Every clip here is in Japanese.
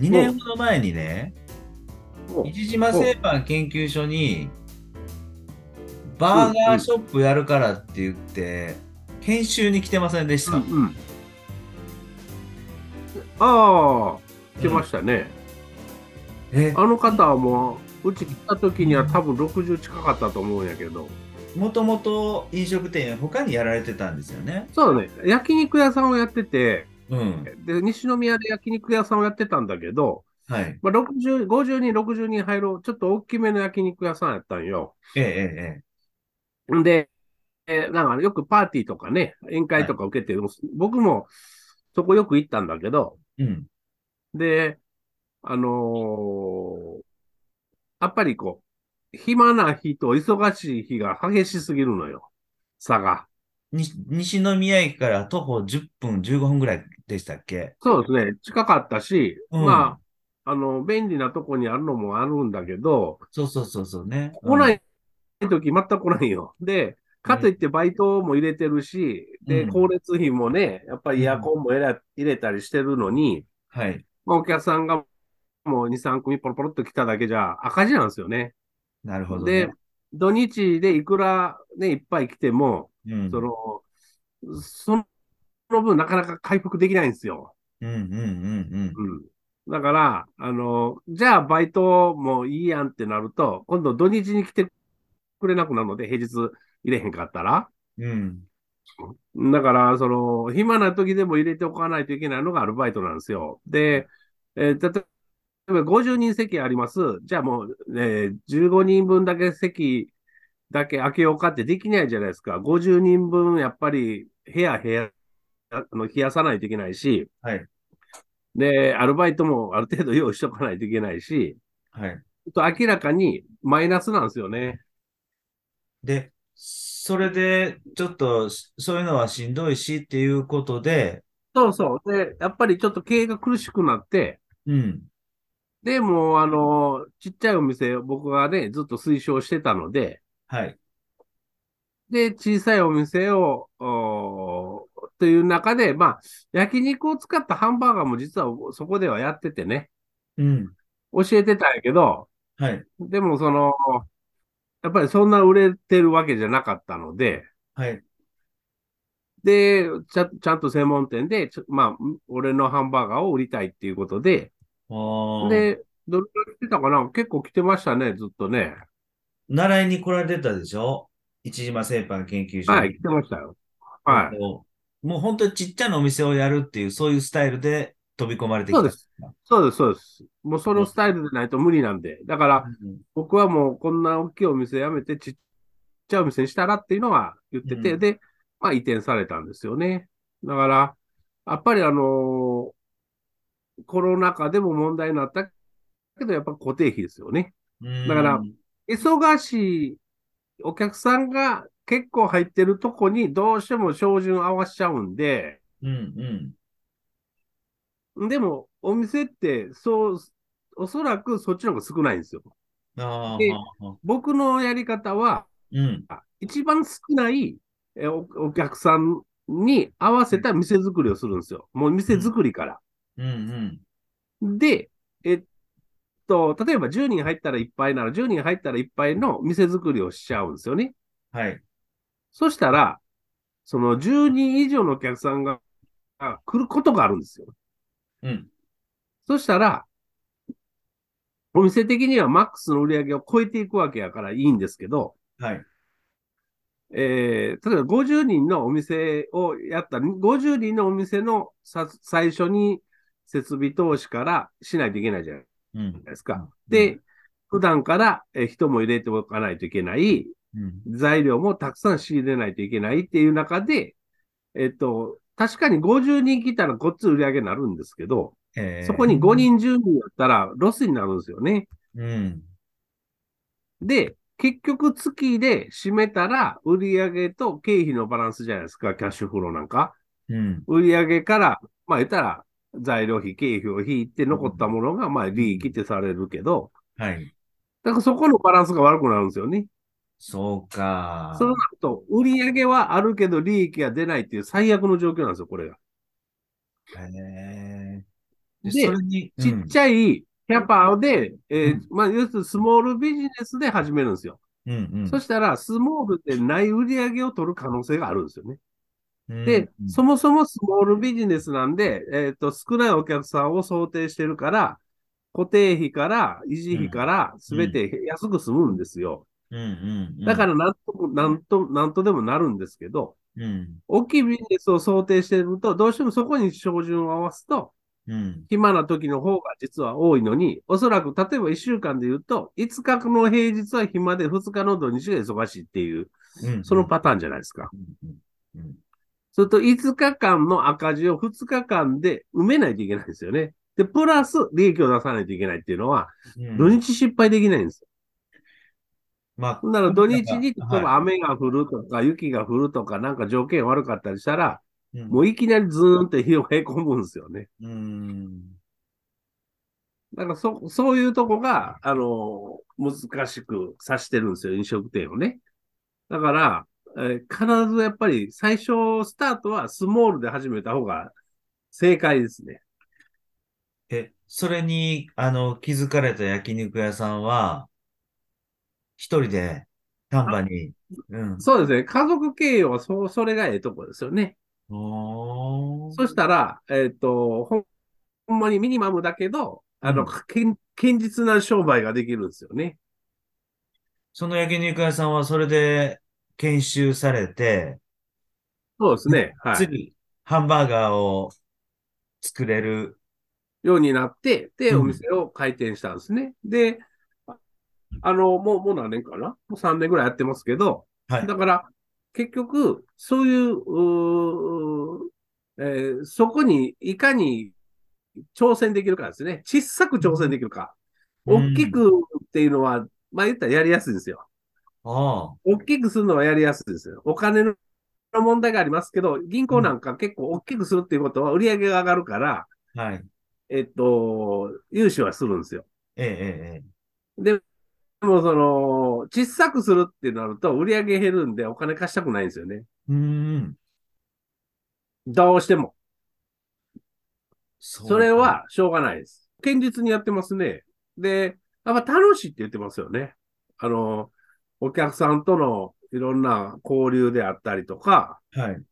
2年ほど前にね、お市島製パン研究所に、バーガーショップやるからって言って、研修に来てませんでした。うんうん。ああ、来ましたね。え、あの方はもう、うち来た時には多分60近かったと思うんやけど。もともと飲食店、他にやられてたんですよね。そうね、焼肉屋さんをやってて、うん。で、西宮で焼肉屋さんをやってたんだけど、はい。まあ、60、50人、60人入る、ちょっと大きめの焼肉屋さんやったんよ。ええ、えんで、えーなんかよくパーティーとかね、宴会とか受けて、僕もそこよく行ったんだけど、え、ええ。うん。で、あのーやっぱりこう、暇な日と忙しい日が激しすぎるのよ。差が。に西宮駅から徒歩10分、15分ぐらいでしたっけ？そうですね。近かったし、うんまあ、あの、便利なとこにあるのもあるんだけど、そうそうそうそうね。来ない時全く来ないよ。で、かといってバイトも入れてるし、で、うん光熱費もね、やっぱりエアコンも入れ入れたりしてるのに、はい。まあお客さんがもう2、3組ポロポロっと来ただけじゃ赤字なんですよね。なるほど、でね。、土日でいくらね、いっぱい来ても、うん、その、その分なかなか回復できないんですよ。うんうんうんうん。うん。だから、あの、じゃあバイトもいいやんってなると、今度土日に来てくれなくなるので、平日入れへんかったら。うん。だから、その、暇な時でも入れておかないといけないのがアルバイトなんですよ。で、えー例えば50人席あります。じゃあもう、えー15人分だけ席だけ開けようかってできないじゃないですか。50人分、やっぱり部屋、部屋、あの冷やさないといけないし、はい。で、アルバイトもある程度用意しとかないといけないし、はい。と明らかにマイナスなんですよね。で、それで、ちょっと、そういうのはしんどいしっていうことで、そうそう。で、やっぱりちょっと経営が苦しくなって、うん。で、もう、あの、ちっちゃいお店を僕がね、ずっと推奨してたので、はい。で、小さいお店を、という中で、まあ、焼肉を使ったハンバーガーも実はそこではやっててね、うん。教えてたんやけど、はい。でもその、やっぱりそんな売れてるわけじゃなかったので、はい。で、ちゃちゃんと専門店で、まあ、俺のハンバーガーを売りたいっていうことで、あー、で、どれくらい来てたかな？結構来てましたね、ずっとね。習いに来られてたでしょ？市島製パン研究所に。はい、来てましたよ。はい。もう本当にちっちゃなお店をやるっていう、そういうスタイルで飛び込まれてきた。そうです。そうです、そうです。もうそのスタイルでないと無理なんで。だから、うん僕はもうこんな大きいお店辞めてちっちゃいお店にしたらっていうのは言ってて、うんで、まあ移転されたんですよね。だから、やっぱりあのーコロナ禍でも問題になったけど、やっぱ固定費ですよね。うんだから忙しいお客さんが結構入ってるとこにどうしても照準合わしちゃうんで、うんうん。でもお店ってそう、おそらくそっちの方が少ないんですよ。で僕のやり方は、うん。一番少ないえおお客さんに合わせた店作りをするんですよ。もう店作りから。うんうん。で、えっと、例えば10人入ったらいっぱいなら、10人入ったらいっぱいの店作りをしちゃうんですよね。はい。そしたら、その10人以上のお客さんがが来ることがあるんですよ。うん。そしたら、お店的にはマックスの売り上げを超えていくわけやからいいんですけど、はい。えー例えば50人のお店をやったら、50人のお店のさ最初に設備投資からしないといけないじゃないうん。ですか。で、普段からえー人も入れておかないといけない、うん。材料もたくさん仕入れないといけないっていう中で、えっと、確かに50人来たらごっつ売り上げになるんですけど、えーそこに5人、10人やったらロスになるんですよね。うん。で、結局月で締めたら売上と経費のバランスじゃないですか、キャッシュフローなんか。うん。売上から、まあ言ったら材料費、経費を引いて残ったものがまあ利益ってされるけど、はい。だからそこのバランスが悪くなるんですよね。そうか。そうなると、売上はあるけど利益が出ないっていう最悪の状況なんですよ、これが。へえ。で、でそれに、ちっちゃいキャパで、えーうんまあ、要するにスモールビジネスで始めるんですよ。ゃ、うんうんそしたら、スモールでない売り上げを取る可能性があるんですよね。うんで、うん。そもそもスモールビジネスなんで、えっ、と、少ないお客さんを想定してるから、固定費から維持費からすべて安く済むんですよ。うんうんうん、だからなんと、なんと、なんとでもなるんですけど、うん、大きいビジネスを想定してると、どうしてもそこに照準を合わすと、うん、暇な時の方が実は多いのに、おそらく例えば1週間で言うと、5日の平日は暇で2日の土日が忙しいっていう、うん、そのパターンじゃないですか。うんうんそれと5日間の赤字を2日間で埋めないといけないんですよね。で、プラス利益を出さないといけないっていうのは、うん土日失敗できないんですよ。まあ、ほんなら土日に、例えばは雨が降るとか、雪が降るとか、なんか条件悪かったりしたら、い、うんもういきなりズーンって火をへこむんですよね。うん、だからそ、そういうとこが、あの、難しくさしてるんですよ、飲食店をね。だから、えー必ずやっぱり最初、スタートはスモールで始めた方が正解ですね。え、それに、あの、気づかれた焼肉屋さんは、一人で、丹波に、うん。そうですね。家族経営はそ、それがええとこですよね。そしたら、えっ、と、ほん、ほんまにミニマムだけど、あの、うん堅堅実な商売ができるんですよね。その焼肉屋さんはそれで研修されて、そうですね。はい。次、ハンバーガーを作れる。ようになって、で、うんお店を開店したんですね。で、ああの、もう、もう何年かな？もう3年ぐらいやってますけど、はい。だから、結局、そういう、うーえーそこにいかに挑戦できるかですね。小さく挑戦できるか。うん大きくっていうのは、まあ言ったらやりやすいですよ。ああ、大きくするのはやりやすいですよ。お金の問題がありますけど、銀行なんか結構大きくするっていうことは売り上げが上がるから、はい。えっと、融資はするんですよ。ええ、ええ、ええ。でも、その、小さくするってなると売り上げ減るんでお金貸したくないんですよね。うーん。どうしても。そそれ、はしょうがないです。堅実にやってますね。で、やっぱ楽しいって言ってますよね。あの、お客さんとのいろんな交流であったりとか、はい。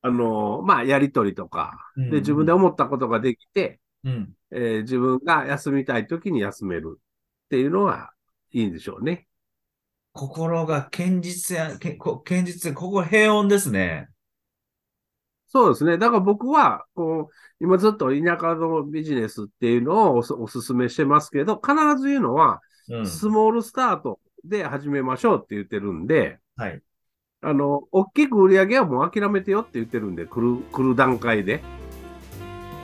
あの、まあ、やりとりとか、うんうんで、自分で思ったことができて、うん。えー自分が休みたい時に休めるっていうのはいいんでしょうね。心が堅実や、堅実、ここ平穏ですね。そうですね。だから僕は、こう、今ずっと田舎のビジネスっていうのをおすお勧めしてますけど、必ず言うのは、うん。スモールスタートで始めましょうって言ってるんで、はい。あの、大きく売り上げはもう諦めてよって言ってるんで、来る、来る段階で。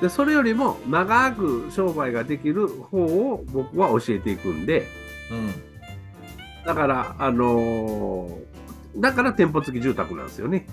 で、それよりも長く商売ができる方を僕は教えていくんで、うん。だから、あのーだから店舗付き住宅なんですよね。